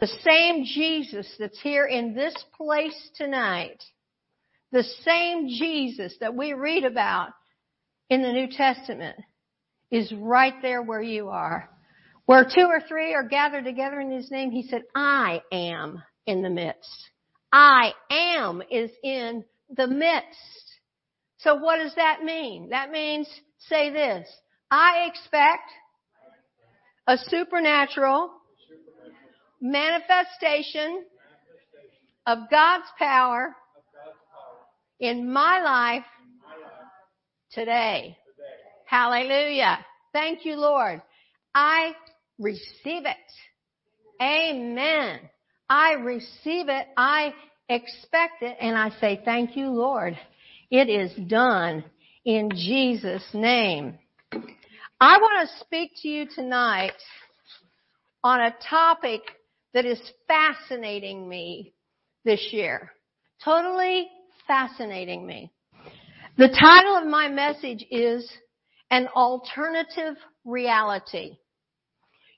The same Jesus that's here in this place tonight, the same Jesus that we read about in the New Testament is right there where you are. Where two or three are gathered together in His name, He said, I am in the midst. I am is in the midst. So what does that mean? That means, say this, I expect a supernatural manifestation of God's power in my life today. Hallelujah. Thank you, Lord. I receive it. Amen. I receive it. I expect it. And I say, thank you, Lord. It is done in Jesus' name. I want to speak to you tonight on a topic that is fascinating me this year. Totally fascinating me. The title of my message is An Alternative Reality.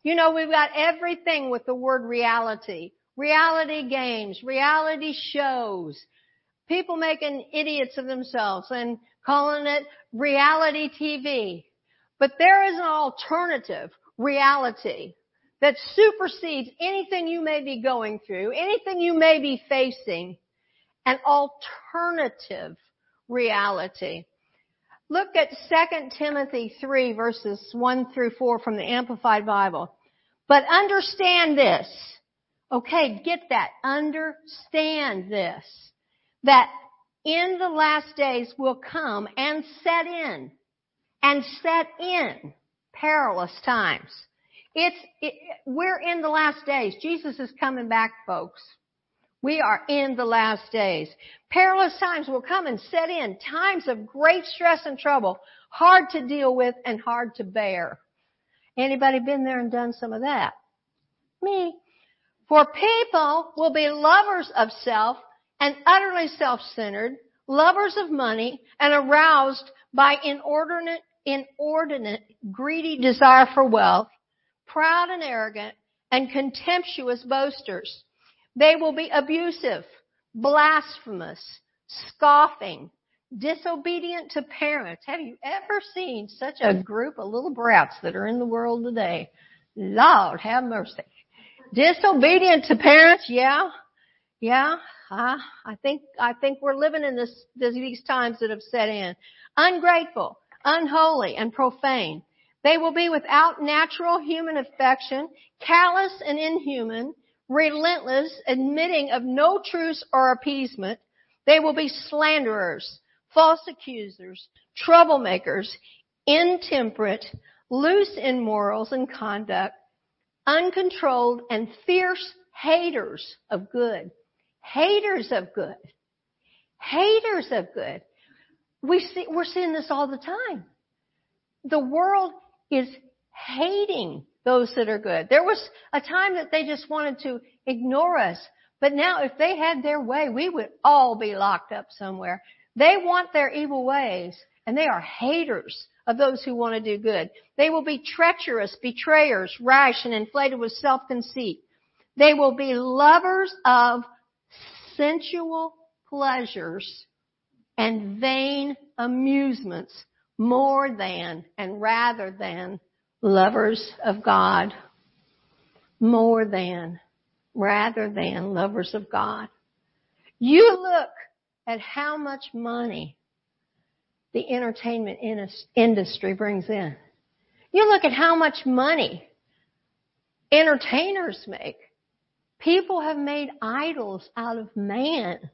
You know, we've got everything with the word reality. Reality games, reality shows, people making idiots of themselves and calling it reality TV. But there is an alternative reality that supersedes anything you may be going through, anything you may be facing, an alternative reality. Look at 2 Timothy 3 verses 1 through 4 from the Amplified Bible. But understand this. Okay, get that. Understand this. That in the last days will come and set in and set in perilous times. It's, it, we're in the last days. Jesus is coming back, folks. We are in the last days. Perilous times will come and set in. Times of great stress and trouble. Hard to deal with and hard to bear. Anybody been there and done some of that? Me. For people will be lovers of self and utterly self-centered, lovers of money and aroused by inordinate, inordinate, greedy desire for wealth proud and arrogant, and contemptuous boasters. They will be abusive, blasphemous, scoffing, disobedient to parents. Have you ever seen such a group of little brats that are in the world today? Lord, have mercy. Disobedient to parents, yeah, yeah. Uh, I think I think we're living in this these times that have set in. Ungrateful, unholy, and profane. They will be without natural human affection, callous and inhuman, relentless, admitting of no truce or appeasement. They will be slanderers, false accusers, troublemakers, intemperate, loose in morals and conduct, uncontrolled and fierce haters of good. Haters of good. Haters of good. We see, we're seeing this all the time. The world is hating those that are good. There was a time that they just wanted to ignore us. But now if they had their way, we would all be locked up somewhere. They want their evil ways and they are haters of those who want to do good. They will be treacherous, betrayers, rash and inflated with self-conceit. They will be lovers of sensual pleasures and vain amusements more than and rather than lovers of God. More than, rather than lovers of God. You look at how much money the entertainment industry brings in. You look at how much money entertainers make. People have made idols out of man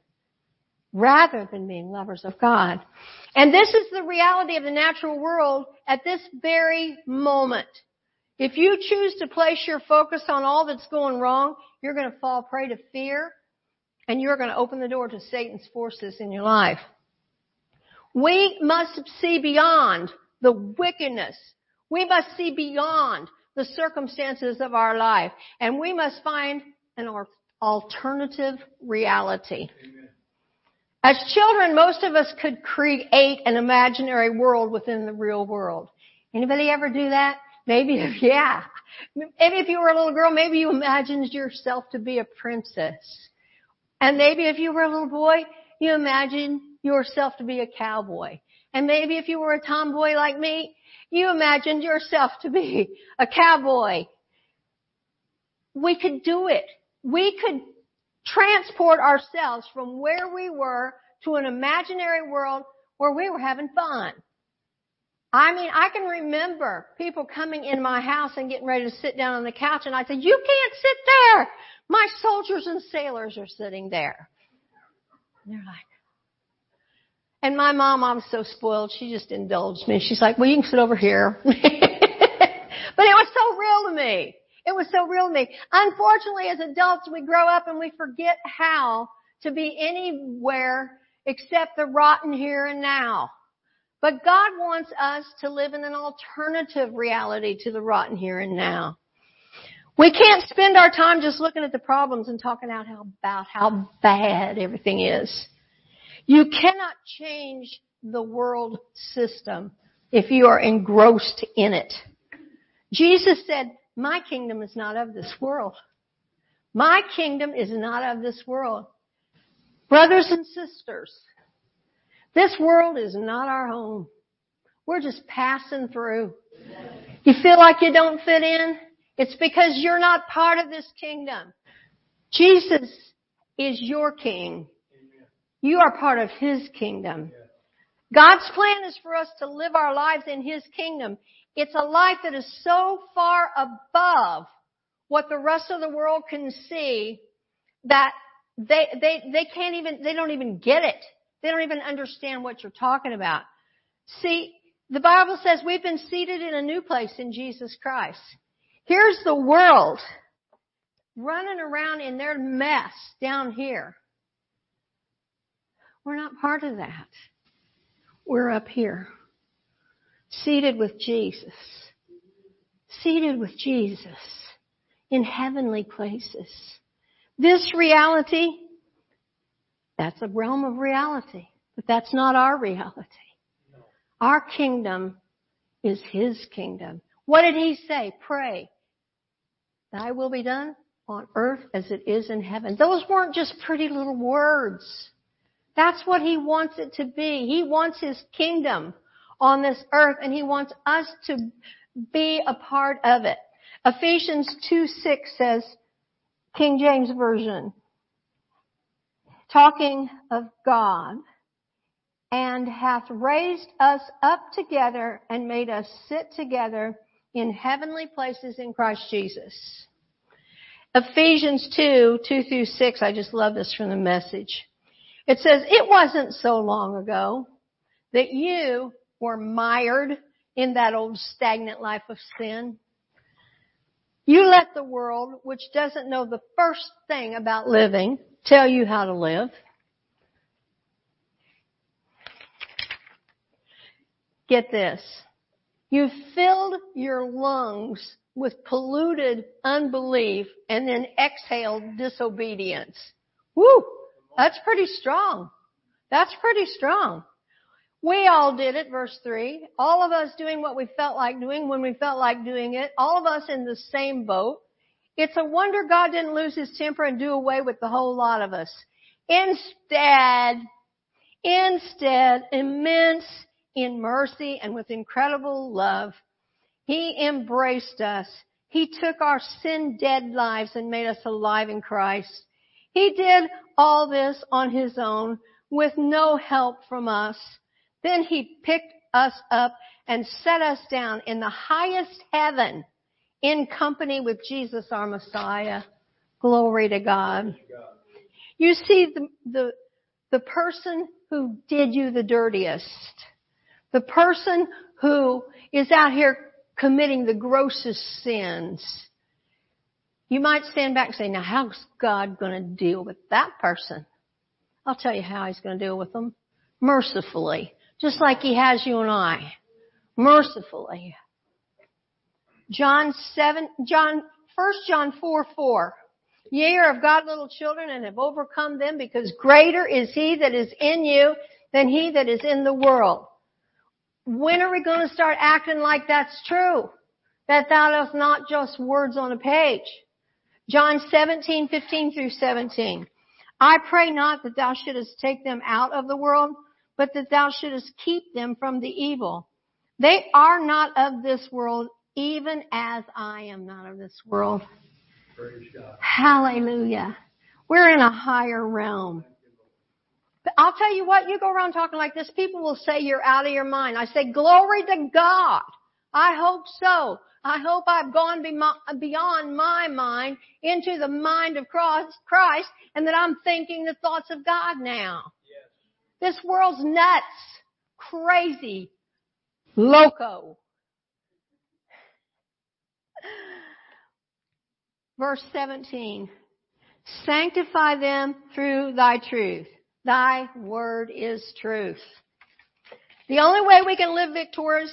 rather than being lovers of God. And this is the reality of the natural world at this very moment. If you choose to place your focus on all that's going wrong, you're going to fall prey to fear and you're going to open the door to Satan's forces in your life. We must see beyond the wickedness. We must see beyond the circumstances of our life and we must find an alternative reality. Amen. As children, most of us could create an imaginary world within the real world. Anybody ever do that? Maybe, yeah, Maybe if you were a little girl, maybe you imagined yourself to be a princess. And maybe if you were a little boy, you imagined yourself to be a cowboy. And maybe if you were a tomboy like me, you imagined yourself to be a cowboy. We could do it. We could transport ourselves from where we were to an imaginary world where we were having fun. I mean, I can remember people coming in my house and getting ready to sit down on the couch and I said, you can't sit there. My soldiers and sailors are sitting there. And they're like, and my mom, I'm so spoiled, she just indulged me. She's like, well, you can sit over here. but it was so real to me. It was so real to me. Unfortunately, as adults, we grow up and we forget how to be anywhere except the rotten here and now. But God wants us to live in an alternative reality to the rotten here and now. We can't spend our time just looking at the problems and talking out how, about how bad everything is. You cannot change the world system if you are engrossed in it. Jesus said, my kingdom is not of this world. My kingdom is not of this world. Brothers and sisters, this world is not our home. We're just passing through. You feel like you don't fit in? It's because you're not part of this kingdom. Jesus is your king. You are part of His kingdom. God's plan is for us to live our lives in His kingdom. It's a life that is so far above what the rest of the world can see that they, they, they can't even, they don't even get it. They don't even understand what you're talking about. See, the Bible says we've been seated in a new place in Jesus Christ. Here's the world running around in their mess down here. We're not part of that. We're up here. Seated with Jesus. Seated with Jesus in heavenly places. This reality, that's a realm of reality, but that's not our reality. Our kingdom is His kingdom. What did He say? Pray. Thy will be done on earth as it is in heaven. Those weren't just pretty little words. That's what He wants it to be. He wants His kingdom on this earth and He wants us to be a part of it. Ephesians 2 6 says, King James Version, talking of God, and hath raised us up together and made us sit together in heavenly places in Christ Jesus. Ephesians 2, 2 through 6, I just love this from the message. It says, it wasn't so long ago that you were mired in that old stagnant life of sin. You let the world, which doesn't know the first thing about living, tell you how to live. Get this. You filled your lungs with polluted unbelief and then exhaled disobedience. Woo! That's pretty strong. That's pretty strong. We all did it, verse 3. All of us doing what we felt like doing when we felt like doing it. All of us in the same boat. It's a wonder God didn't lose his temper and do away with the whole lot of us. Instead, instead, immense in mercy and with incredible love, he embraced us. He took our sin dead lives and made us alive in Christ. He did all this on his own with no help from us. Then he picked us up and set us down in the highest heaven in company with Jesus our Messiah. Glory to God. You see the, the, the person who did you the dirtiest, the person who is out here committing the grossest sins, you might stand back and say, now how's God going to deal with that person? I'll tell you how he's going to deal with them. Mercifully. Just like he has you and I. Mercifully. John 7, John, 1 John 4, 4. Ye are of God little children and have overcome them because greater is he that is in you than he that is in the world. When are we going to start acting like that's true? That thou dost not just words on a page. John 17, 15 through 17. I pray not that thou shouldest take them out of the world, but that thou shouldest keep them from the evil. They are not of this world, even as I am not of this world. Hallelujah. We're in a higher realm. But I'll tell you what, you go around talking like this, people will say you're out of your mind. I say, glory to God. I hope so. I hope I've gone beyond my mind into the mind of Christ and that I'm thinking the thoughts of God now. This world's nuts, crazy, loco. Verse 17. Sanctify them through thy truth. Thy word is truth. The only way we can live victorious,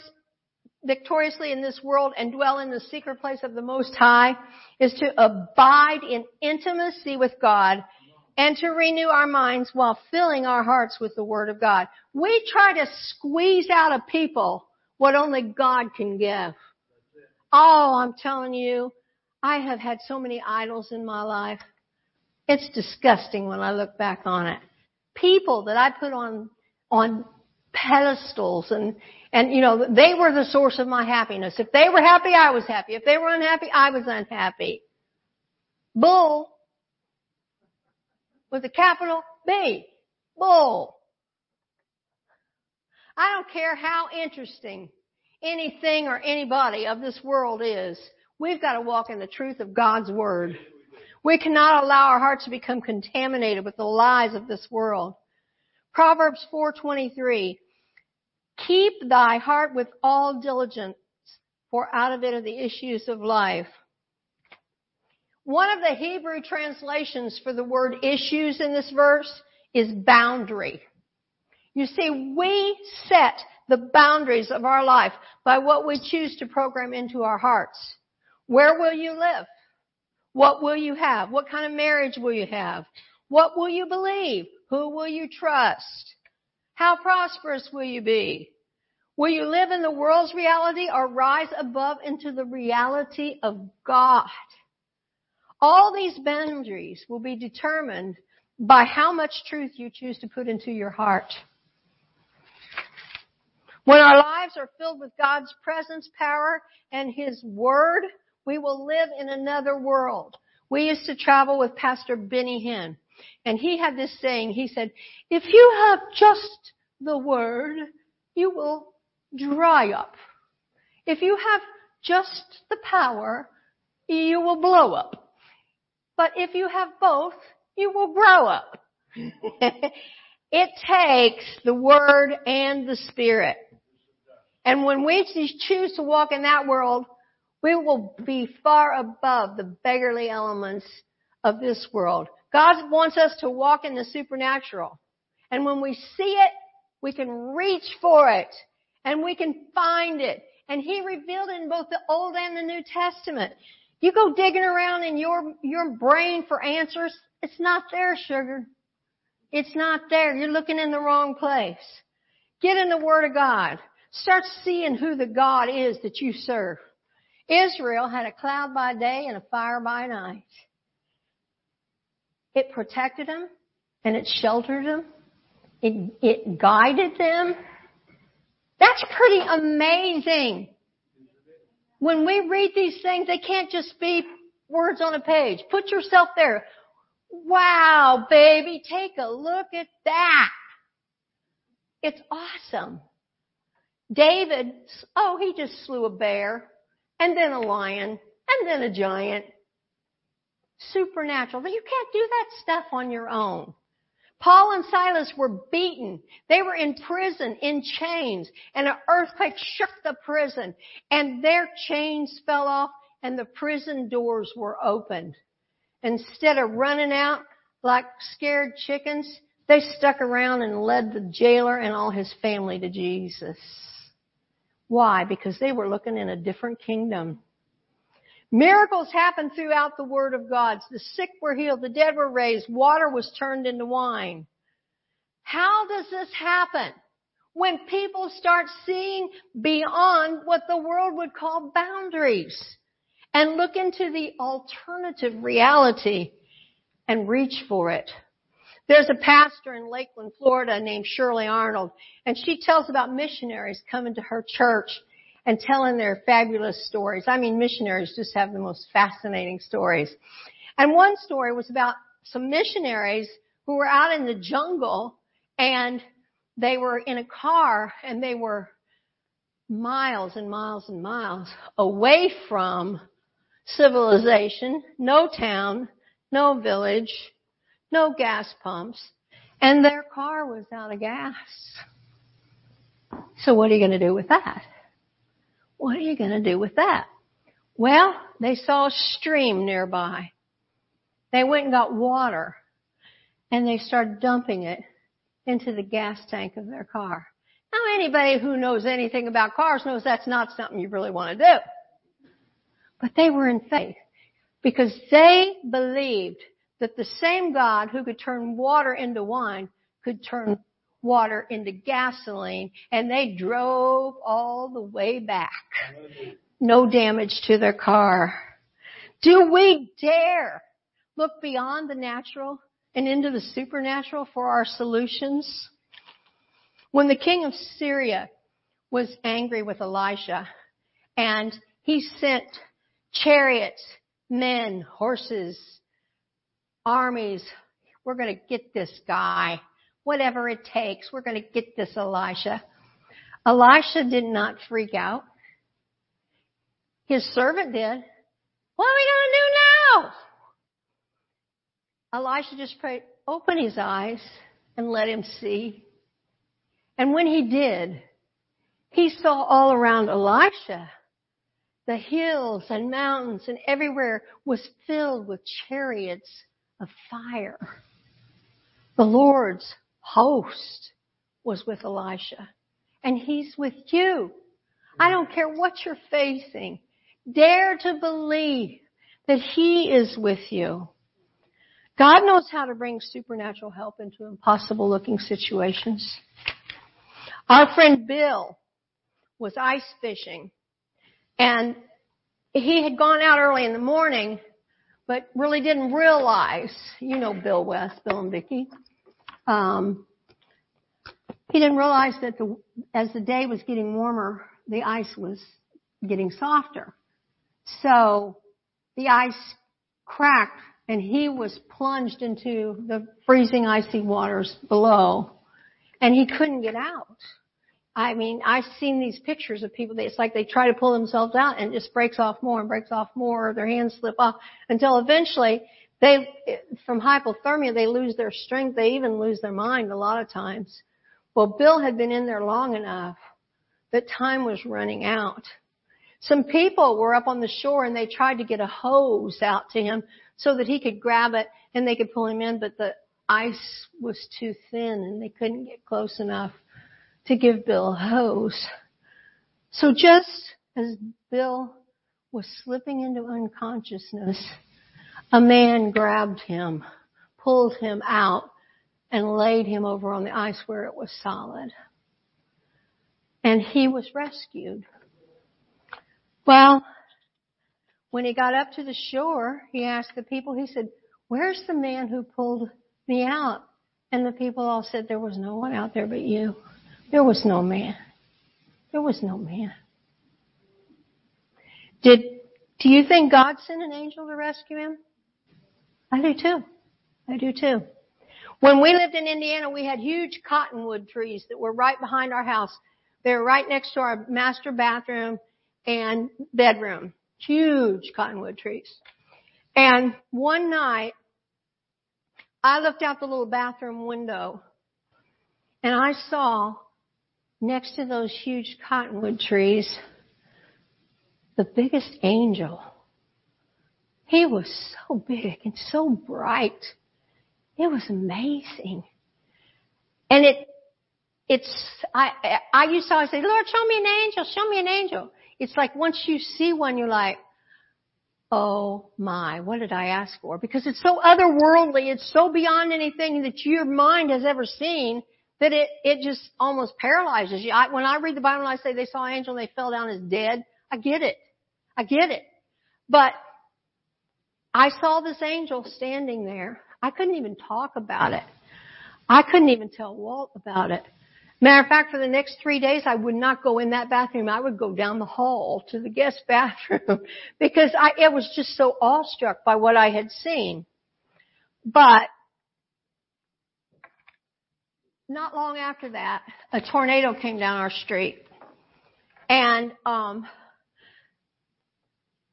victoriously in this world and dwell in the secret place of the Most High is to abide in intimacy with God and to renew our minds while filling our hearts with the Word of God. We try to squeeze out of people what only God can give. Oh, I'm telling you, I have had so many idols in my life. It's disgusting when I look back on it. People that I put on, on pedestals and, and you know, they were the source of my happiness. If they were happy, I was happy. If they were unhappy, I was unhappy. Bull with a capital B. Bull. I don't care how interesting anything or anybody of this world is. We've got to walk in the truth of God's Word. We cannot allow our hearts to become contaminated with the lies of this world. Proverbs 4:23 Keep thy heart with all diligence, for out of it are the issues of life. One of the Hebrew translations for the word issues in this verse is boundary. You see, we set the boundaries of our life by what we choose to program into our hearts. Where will you live? What will you have? What kind of marriage will you have? What will you believe? Who will you trust? How prosperous will you be? Will you live in the world's reality or rise above into the reality of God? All these boundaries will be determined by how much truth you choose to put into your heart. When our lives are filled with God's presence, power, and His Word, we will live in another world. We used to travel with Pastor Benny Hinn, and he had this saying. He said, if you have just the Word, you will dry up. If you have just the power, you will blow up. But if you have both, you will grow up. it takes the Word and the Spirit. And when we choose to walk in that world, we will be far above the beggarly elements of this world. God wants us to walk in the supernatural. And when we see it, we can reach for it and we can find it. And He revealed it in both the Old and the New Testament. You go digging around in your, your brain for answers, it's not there, sugar. It's not there. You're looking in the wrong place. Get in the Word of God. Start seeing who the God is that you serve. Israel had a cloud by day and a fire by night. It protected them and it sheltered them. It, it guided them. That's pretty amazing. When we read these things, they can't just be words on a page. Put yourself there. Wow, baby, take a look at that. It's awesome. David, oh, he just slew a bear and then a lion and then a giant. Supernatural. But you can't do that stuff on your own. Paul and Silas were beaten. They were in prison in chains and an earthquake shook the prison and their chains fell off and the prison doors were opened. Instead of running out like scared chickens, they stuck around and led the jailer and all his family to Jesus. Why? Because they were looking in a different kingdom. Miracles happened throughout the Word of God. The sick were healed, the dead were raised, water was turned into wine. How does this happen? when people start seeing beyond what the world would call boundaries and look into the alternative reality and reach for it. There's a pastor in Lakeland, Florida named Shirley Arnold, and she tells about missionaries coming to her church and telling their fabulous stories. I mean, missionaries just have the most fascinating stories. And one story was about some missionaries who were out in the jungle and they were in a car and they were miles and miles and miles away from civilization, no town, no village, no gas pumps, and their car was out of gas. So what are you going to do with that? What are you going to do with that? Well, they saw a stream nearby. They went and got water and they started dumping it into the gas tank of their car. Now anybody who knows anything about cars knows that's not something you really want to do. But they were in faith because they believed that the same God who could turn water into wine could turn water into gasoline and they drove all the way back. No damage to their car. Do we dare look beyond the natural and into the supernatural for our solutions? When the king of Syria was angry with Elisha and he sent chariots, men, horses, armies, we're going to get this guy. Whatever it takes, we're going to get this Elisha. Elisha did not freak out. His servant did. What are we going to do now? Elisha just prayed, open his eyes and let him see. And when he did, he saw all around Elisha the hills and mountains and everywhere was filled with chariots of fire. The Lord's host was with Elisha and he's with you. I don't care what you're facing. Dare to believe that he is with you. God knows how to bring supernatural help into impossible looking situations. Our friend Bill was ice fishing and he had gone out early in the morning, but really didn't realize, you know Bill West, Bill and Vicky, um, he didn't realize that the, as the day was getting warmer, the ice was getting softer. So the ice cracked and he was plunged into the freezing icy waters below and he couldn't get out. I mean, I've seen these pictures of people that it's like they try to pull themselves out and it just breaks off more and breaks off more, their hands slip off until eventually they, from hypothermia, they lose their strength, they even lose their mind a lot of times. Well, Bill had been in there long enough that time was running out. Some people were up on the shore and they tried to get a hose out to him so that he could grab it and they could pull him in, but the ice was too thin and they couldn't get close enough to give Bill a hose. So just as Bill was slipping into unconsciousness, a man grabbed him, pulled him out, and laid him over on the ice where it was solid. And he was rescued. Well, when he got up to the shore, he asked the people, he said, where's the man who pulled me out? And the people all said, there was no one out there but you. There was no man. There was no man. Did, do you think God sent an angel to rescue him? I do too. I do too. When we lived in Indiana, we had huge cottonwood trees that were right behind our house. They were right next to our master bathroom and bedroom. Huge cottonwood trees. And one night, I looked out the little bathroom window and I saw next to those huge cottonwood trees the biggest angel. He was so big and so bright. It was amazing. And it, it's, I, I used to always say, Lord, show me an angel, show me an angel. It's like once you see one, you're like, oh my, what did I ask for? Because it's so otherworldly, it's so beyond anything that your mind has ever seen that it, it just almost paralyzes you. I, when I read the Bible and I say they saw an angel and they fell down as dead, I get it. I get it. But I saw this angel standing there. I couldn't even talk about it. I couldn't even tell Walt about it. Matter of fact, for the next three days, I would not go in that bathroom. I would go down the hall to the guest bathroom because I, it was just so awestruck by what I had seen. But not long after that, a tornado came down our street. And um,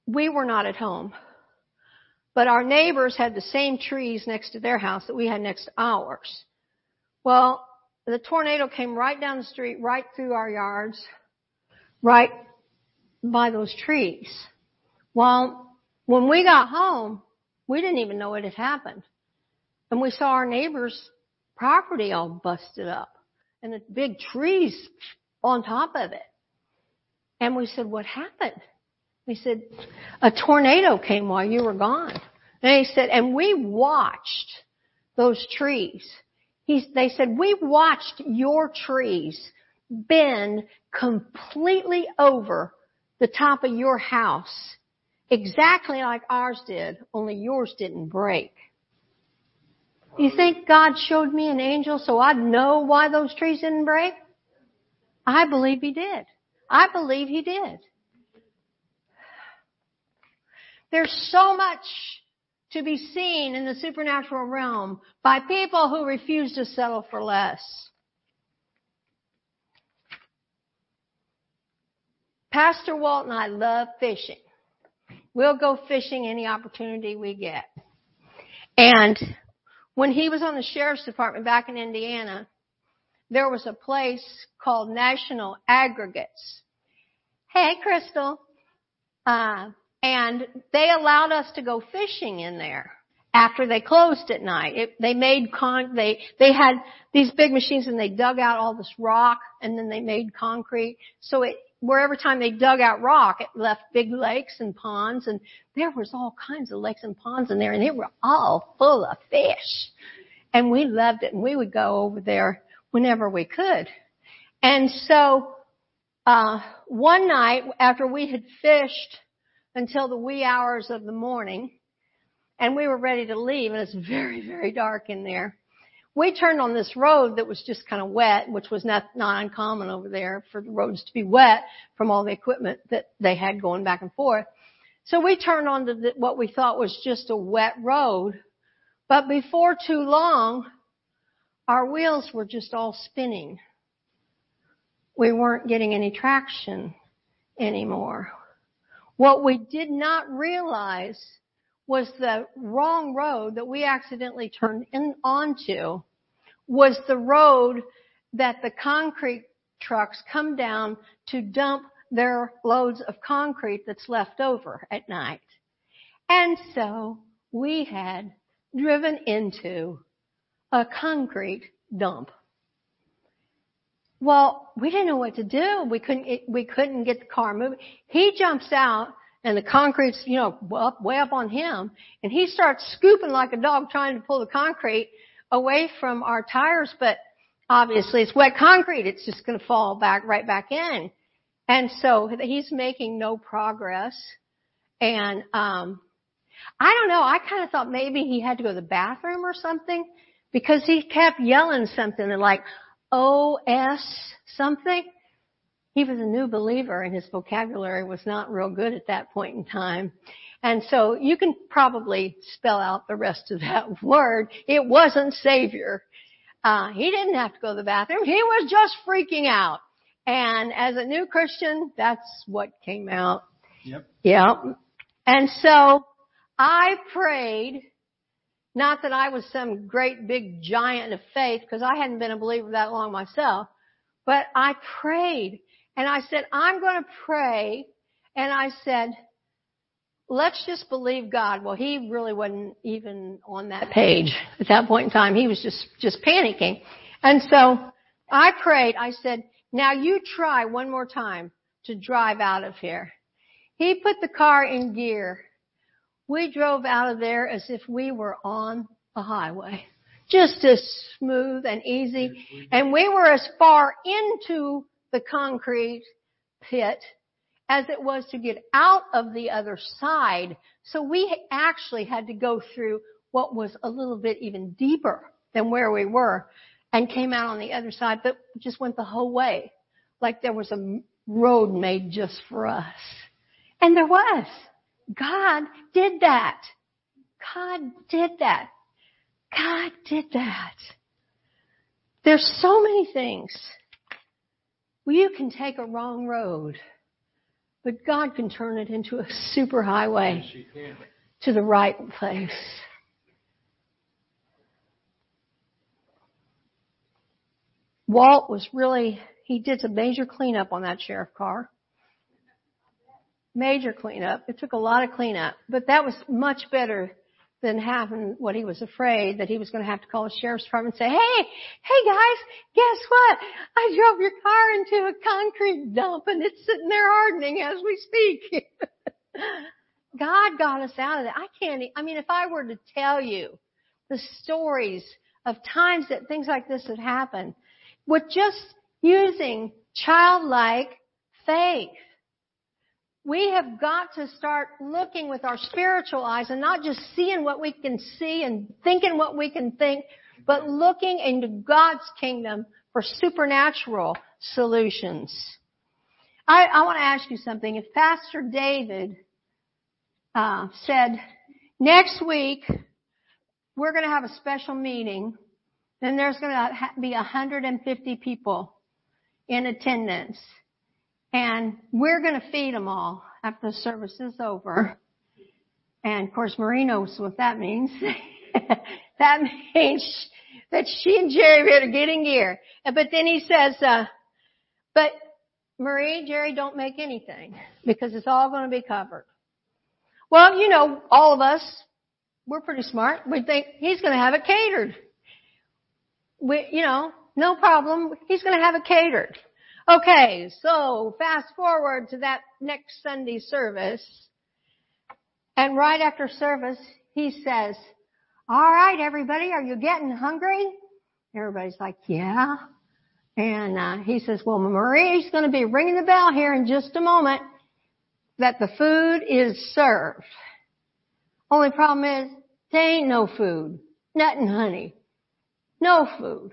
we were not at home. But our neighbors had the same trees next to their house that we had next to ours. Well, the tornado came right down the street, right through our yards, right by those trees. Well, when we got home, we didn't even know it had happened. And we saw our neighbor's property all busted up and the big trees on top of it. And we said, what happened? He said, a tornado came while you were gone. And he said, and we watched those trees. He, they said, we watched your trees bend completely over the top of your house, exactly like ours did, only yours didn't break. You think God showed me an angel so I'd know why those trees didn't break? I believe He did. I believe He did. There's so much to be seen in the supernatural realm by people who refuse to settle for less. Pastor Walt and I love fishing. We'll go fishing any opportunity we get. And when he was on the sheriff's department back in Indiana, there was a place called National Aggregates. Hey, Crystal. Uh, and they allowed us to go fishing in there after they closed at night. It, they made con, they, they had these big machines and they dug out all this rock and then they made concrete. So it, wherever time they dug out rock, it left big lakes and ponds and there was all kinds of lakes and ponds in there and they were all full of fish. And we loved it and we would go over there whenever we could. And so, uh, one night after we had fished until the wee hours of the morning and we were ready to leave and it's very, very dark in there. We turned on this road that was just kind of wet, which was not, not uncommon over there for the roads to be wet from all the equipment that they had going back and forth. So we turned on to the, what we thought was just a wet road, but before too long, our wheels were just all spinning. We weren't getting any traction anymore. What we did not realize was the wrong road that we accidentally turned in onto was the road that the concrete trucks come down to dump their loads of concrete that's left over at night. And so we had driven into a concrete dump. Well, we didn't know what to do. We couldn't, we couldn't get the car moving. He jumps out and the concrete's, you know, up, way up on him and he starts scooping like a dog trying to pull the concrete away from our tires, but obviously it's wet concrete. It's just going to fall back, right back in. And so he's making no progress. And, um, I don't know. I kind of thought maybe he had to go to the bathroom or something because he kept yelling something and like, OS something. He was a new believer and his vocabulary was not real good at that point in time. And so you can probably spell out the rest of that word. It wasn't Savior. Uh, he didn't have to go to the bathroom. He was just freaking out. And as a new Christian, that's what came out. Yep. Yep. And so I prayed not that I was some great big giant of faith because I hadn't been a believer that long myself, but I prayed and I said, I'm going to pray. And I said, let's just believe God. Well, he really wasn't even on that page at that point in time. He was just, just panicking. And so I prayed. I said, now you try one more time to drive out of here. He put the car in gear we drove out of there as if we were on a highway. just as smooth and easy. And we were as far into the concrete pit as it was to get out of the other side. So we actually had to go through what was a little bit even deeper than where we were and came out on the other side, but just went the whole way. Like there was a road made just for us. And there was. God did that. God did that. God did that. There's so many things. You can take a wrong road, but God can turn it into a super highway to the right place. Walt was really, he did some major cleanup on that sheriff car. Major cleanup. It took a lot of cleanup, but that was much better than having what he was afraid that he was going to have to call the sheriff's department and say, hey, hey guys, guess what? I drove your car into a concrete dump and it's sitting there hardening as we speak. God got us out of that. I can't, I mean, if I were to tell you the stories of times that things like this have happened, with just using childlike faith. We have got to start looking with our spiritual eyes and not just seeing what we can see and thinking what we can think, but looking into God's kingdom for supernatural solutions. I, I want to ask you something. If Pastor David uh, said, next week we're going to have a special meeting then there's going to be 150 people in attendance. And we're going to feed them all after the service is over. And of course, Marie knows what that means. that means that she and Jerry are getting gear. But then he says, uh, but Marie, Jerry don't make anything because it's all going to be covered. Well, you know, all of us, we're pretty smart. We think he's going to have it catered we, you know, no problem. He's going to have it catered. Okay, so fast forward to that next Sunday service. And right after service, he says, all right, everybody, are you getting hungry? Everybody's like, yeah. And uh, he says, well, Marie's going to be ringing the bell here in just a moment that the food is served. Only problem is, there ain't no food. Nothing, honey. No food.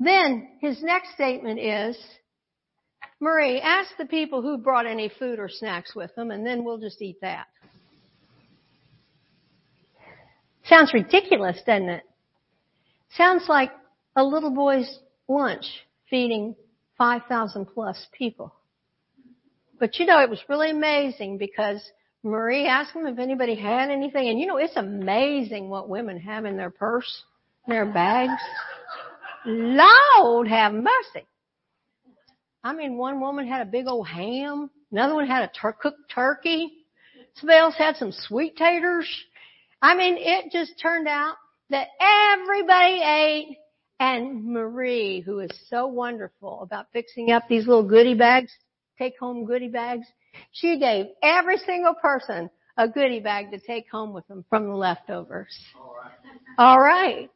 Then his next statement is, Marie, ask the people who brought any food or snacks with them and then we'll just eat that. Sounds ridiculous, doesn't it? Sounds like a little boy's lunch feeding 5,000 plus people. But you know, it was really amazing because Marie asked them if anybody had anything and you know, it's amazing what women have in their purse in their bags. Lord have mercy. I mean, one woman had a big old ham. Another one had a tur- cooked turkey. Somebody else had some sweet taters. I mean, it just turned out that everybody ate and Marie, who is so wonderful about fixing up these little goodie bags, take home goodie bags, she gave every single person a goodie bag to take home with them from the leftovers. All right. All right.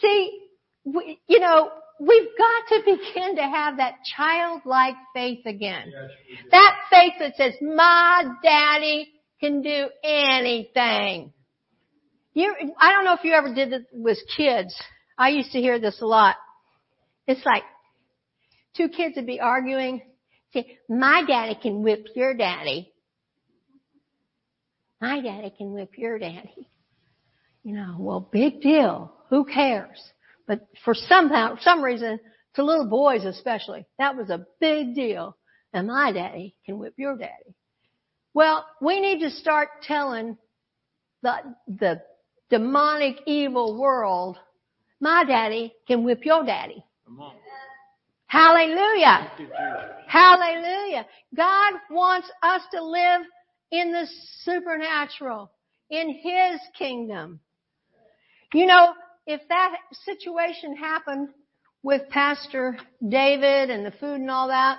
See, we, you know, we've got to begin to have that childlike faith again. Yes, that faith that says, my daddy can do anything. You, I don't know if you ever did this with kids. I used to hear this a lot. It's like two kids would be arguing. Say, my daddy can whip your daddy. My daddy can whip your daddy. You know, well, big deal. Who cares? But for somehow, some reason, to little boys especially, that was a big deal. And my daddy can whip your daddy. Well, we need to start telling the, the demonic evil world, my daddy can whip your daddy. Hallelujah. Hallelujah. God wants us to live in the supernatural, in His kingdom. You know, if that situation happened with Pastor David and the food and all that,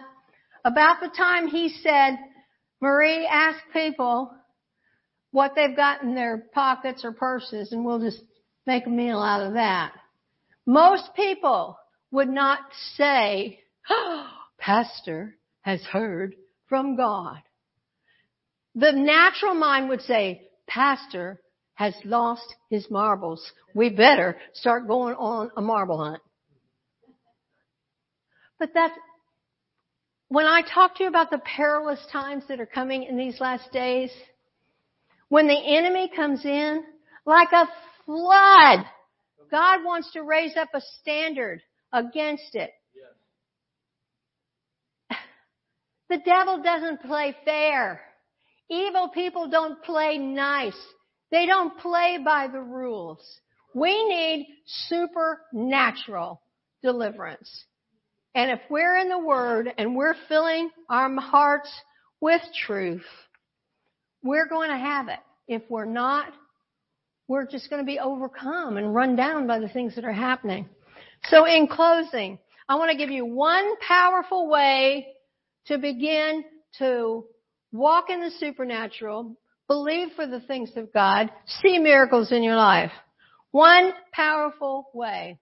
about the time he said, Marie, ask people what they've got in their pockets or purses and we'll just make a meal out of that. Most people would not say, oh, Pastor has heard from God. The natural mind would say, Pastor has lost his marbles. We better start going on a marble hunt. But that's, when I talk to you about the perilous times that are coming in these last days, when the enemy comes in like a flood, God wants to raise up a standard against it. The devil doesn't play fair. Evil people don't play nice. They don't play by the rules. We need supernatural deliverance. And if we're in the Word and we're filling our hearts with truth, we're going to have it. If we're not, we're just going to be overcome and run down by the things that are happening. So in closing, I want to give you one powerful way to begin to walk in the supernatural, believe for the things of God, see miracles in your life. One powerful way,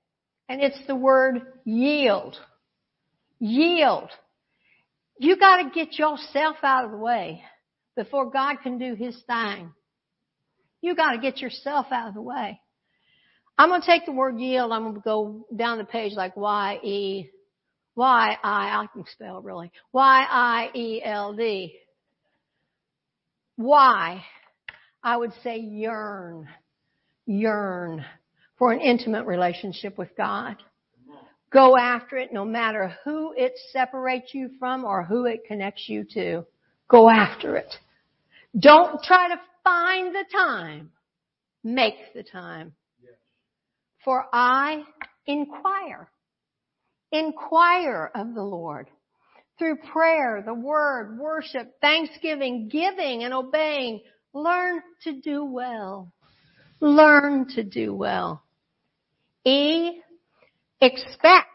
and it's the word yield. Yield. You gotta get yourself out of the way before God can do His thing. You gotta get yourself out of the way. I'm gonna take the word yield, I'm gonna go down the page like Y-E, Y-I, I can spell really. Y-I-E-L-D. Why? I would say yearn. Yearn for an intimate relationship with God. Go after it no matter who it separates you from or who it connects you to. Go after it. Don't try to find the time. Make the time. For I inquire. Inquire of the Lord through prayer, the word, worship, thanksgiving, giving and obeying. Learn to do well. Learn to do well. E, expect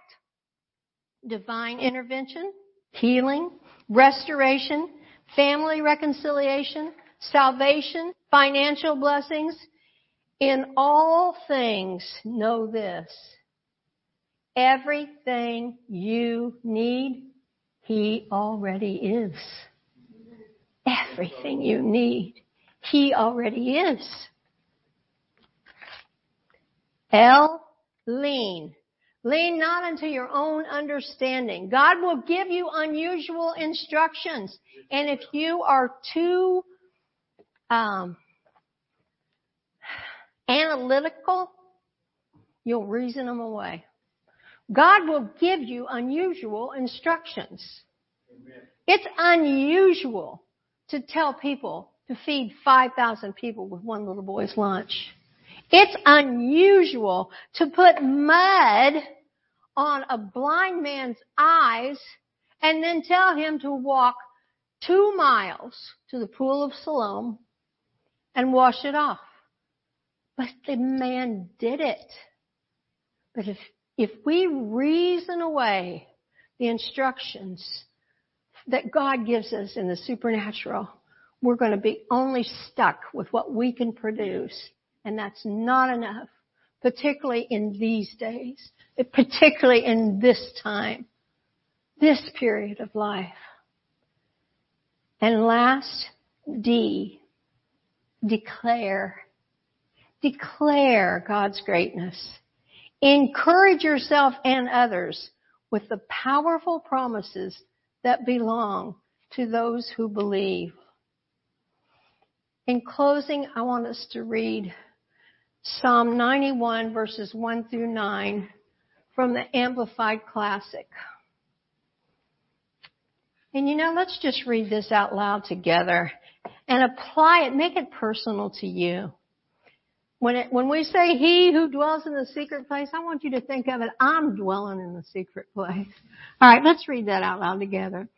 divine intervention, healing, restoration, family reconciliation, salvation, financial blessings. In all things, know this. Everything you need he already is. Everything you need, He already is. L, lean. Lean not unto your own understanding. God will give you unusual instructions. And if you are too um, analytical, you'll reason them away. God will give you unusual instructions. Amen. It's unusual to tell people to feed 5,000 people with one little boy's lunch. It's unusual to put mud on a blind man's eyes and then tell him to walk two miles to the pool of Siloam and wash it off. But the man did it. But if if we reason away the instructions that God gives us in the supernatural, we're going to be only stuck with what we can produce. And that's not enough, particularly in these days, particularly in this time, this period of life. And last, D, declare. Declare God's greatness. Encourage yourself and others with the powerful promises that belong to those who believe. In closing, I want us to read Psalm 91 verses 1 through 9 from the Amplified Classic. And you know, let's just read this out loud together and apply it, make it personal to you. When it, when we say he who dwells in the secret place, I want you to think of it, I'm dwelling in the secret place. Alright, let's read that out loud together.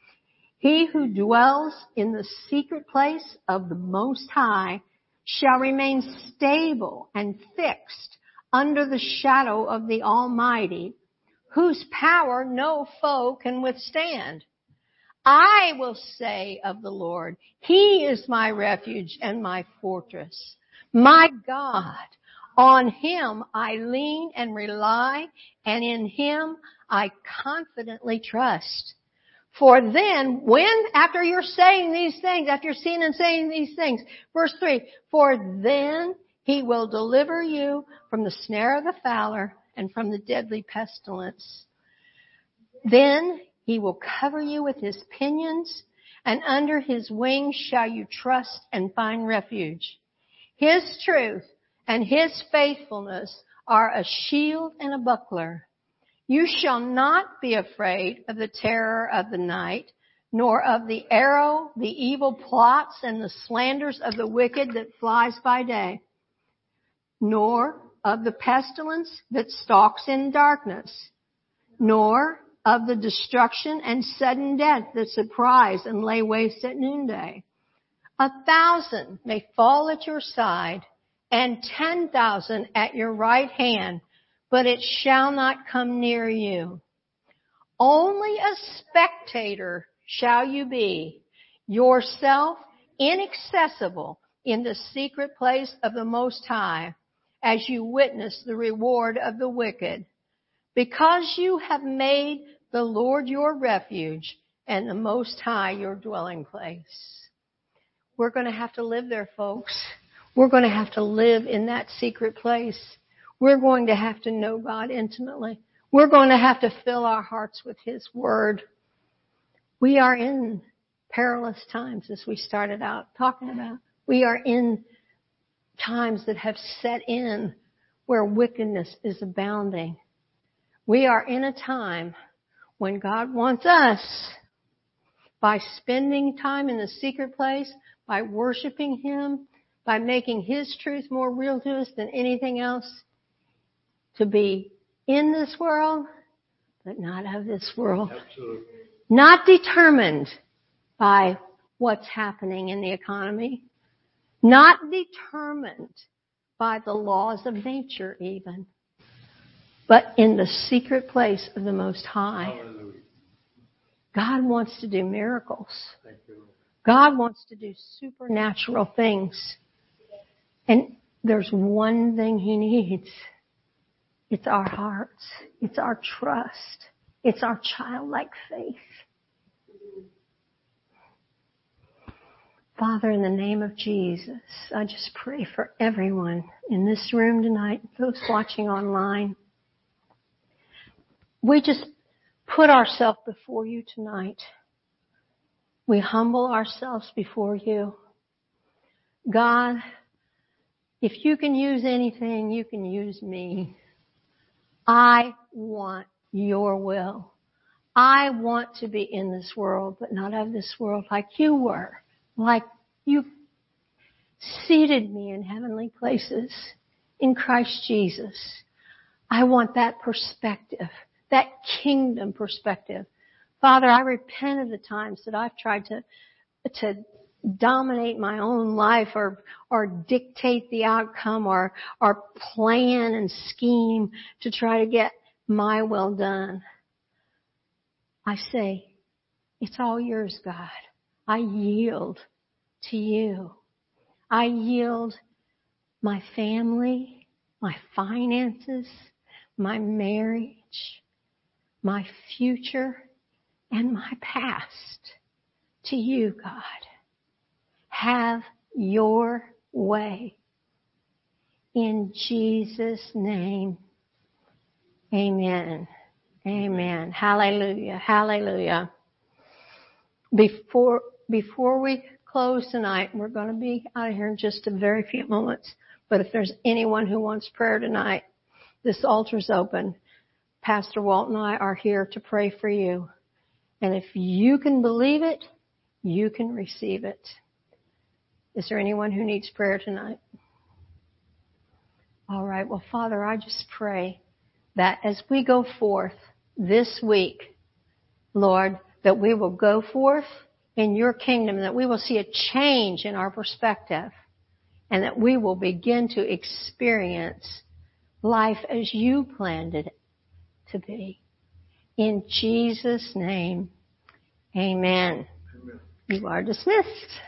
He who dwells in the secret place of the Most High shall remain stable and fixed under the shadow of the Almighty, whose power no foe can withstand. I will say of the Lord, He is my refuge and my fortress my God, On him I lean and rely, and in him I confidently trust. For then, when, after you're saying these things, after you're seeing and saying these things, verse 3, for then he will deliver you from the snare of the fowler and from the deadly pestilence. Then he will cover you with his pinions and under his wings shall you trust and find refuge. His truth and his faithfulness are a shield and a buckler. You shall not be afraid of the terror of the night, nor of the arrow, the evil plots, and the slanders of the wicked that flies by day, nor of the pestilence that stalks in darkness, nor of the destruction and sudden death that surprise and lay waste at noonday. A thousand may fall at your side and ten thousand at your right hand, but it shall not come near you. Only a spectator shall you be, yourself inaccessible in the secret place of the Most High, as you witness the reward of the wicked. Because you have made the Lord your refuge and the Most High your dwelling place. We're going to have to live there, folks. We're going to have to live in that secret place. We're going to have to know God intimately. We're going to have to fill our hearts with His Word. We are in perilous times as we started out talking about. We are in times that have set in where wickedness is abounding. We are in a time when God wants us by spending time in the secret place, by worshiping Him, by making His truth more real to us than anything else, to be in this world, but not of this world. Absolutely. Not determined by what's happening in the economy. Not determined by the laws of nature even. But in the secret place of the Most High. Hallelujah. God wants to do miracles. God wants to do supernatural things. And there's one thing He needs. It's our hearts. It's our trust. It's our childlike faith. Father, in the name of Jesus, I just pray for everyone in this room tonight, those watching online. We just put ourselves before you tonight. We humble ourselves before you. God, if you can use anything, you can use me. I want your will. I want to be in this world, but not of this world like you were, like you seated me in heavenly places in Christ Jesus. I want that perspective, that kingdom perspective. Father, I repent of the times that I've tried to, to dominate my own life or, or dictate the outcome or, or plan and scheme to try to get my will done. I say, it's all yours, God. I yield to you. I yield my family, my finances, my marriage, my future, and my past to you, God. Have your way. In Jesus' name, amen. Amen. Hallelujah. Hallelujah. Before, before we close tonight, we're going to be out of here in just a very few moments. But if there's anyone who wants prayer tonight, this altar's open. Pastor Walt and I are here to pray for you. And if you can believe it, you can receive it. Is there anyone who needs prayer tonight? All right. Well, Father, I just pray that as we go forth this week, Lord, that we will go forth in your kingdom, that we will see a change in our perspective, and that we will begin to experience life as you planned it to be. In Jesus' name, amen. Amen. You are dismissed.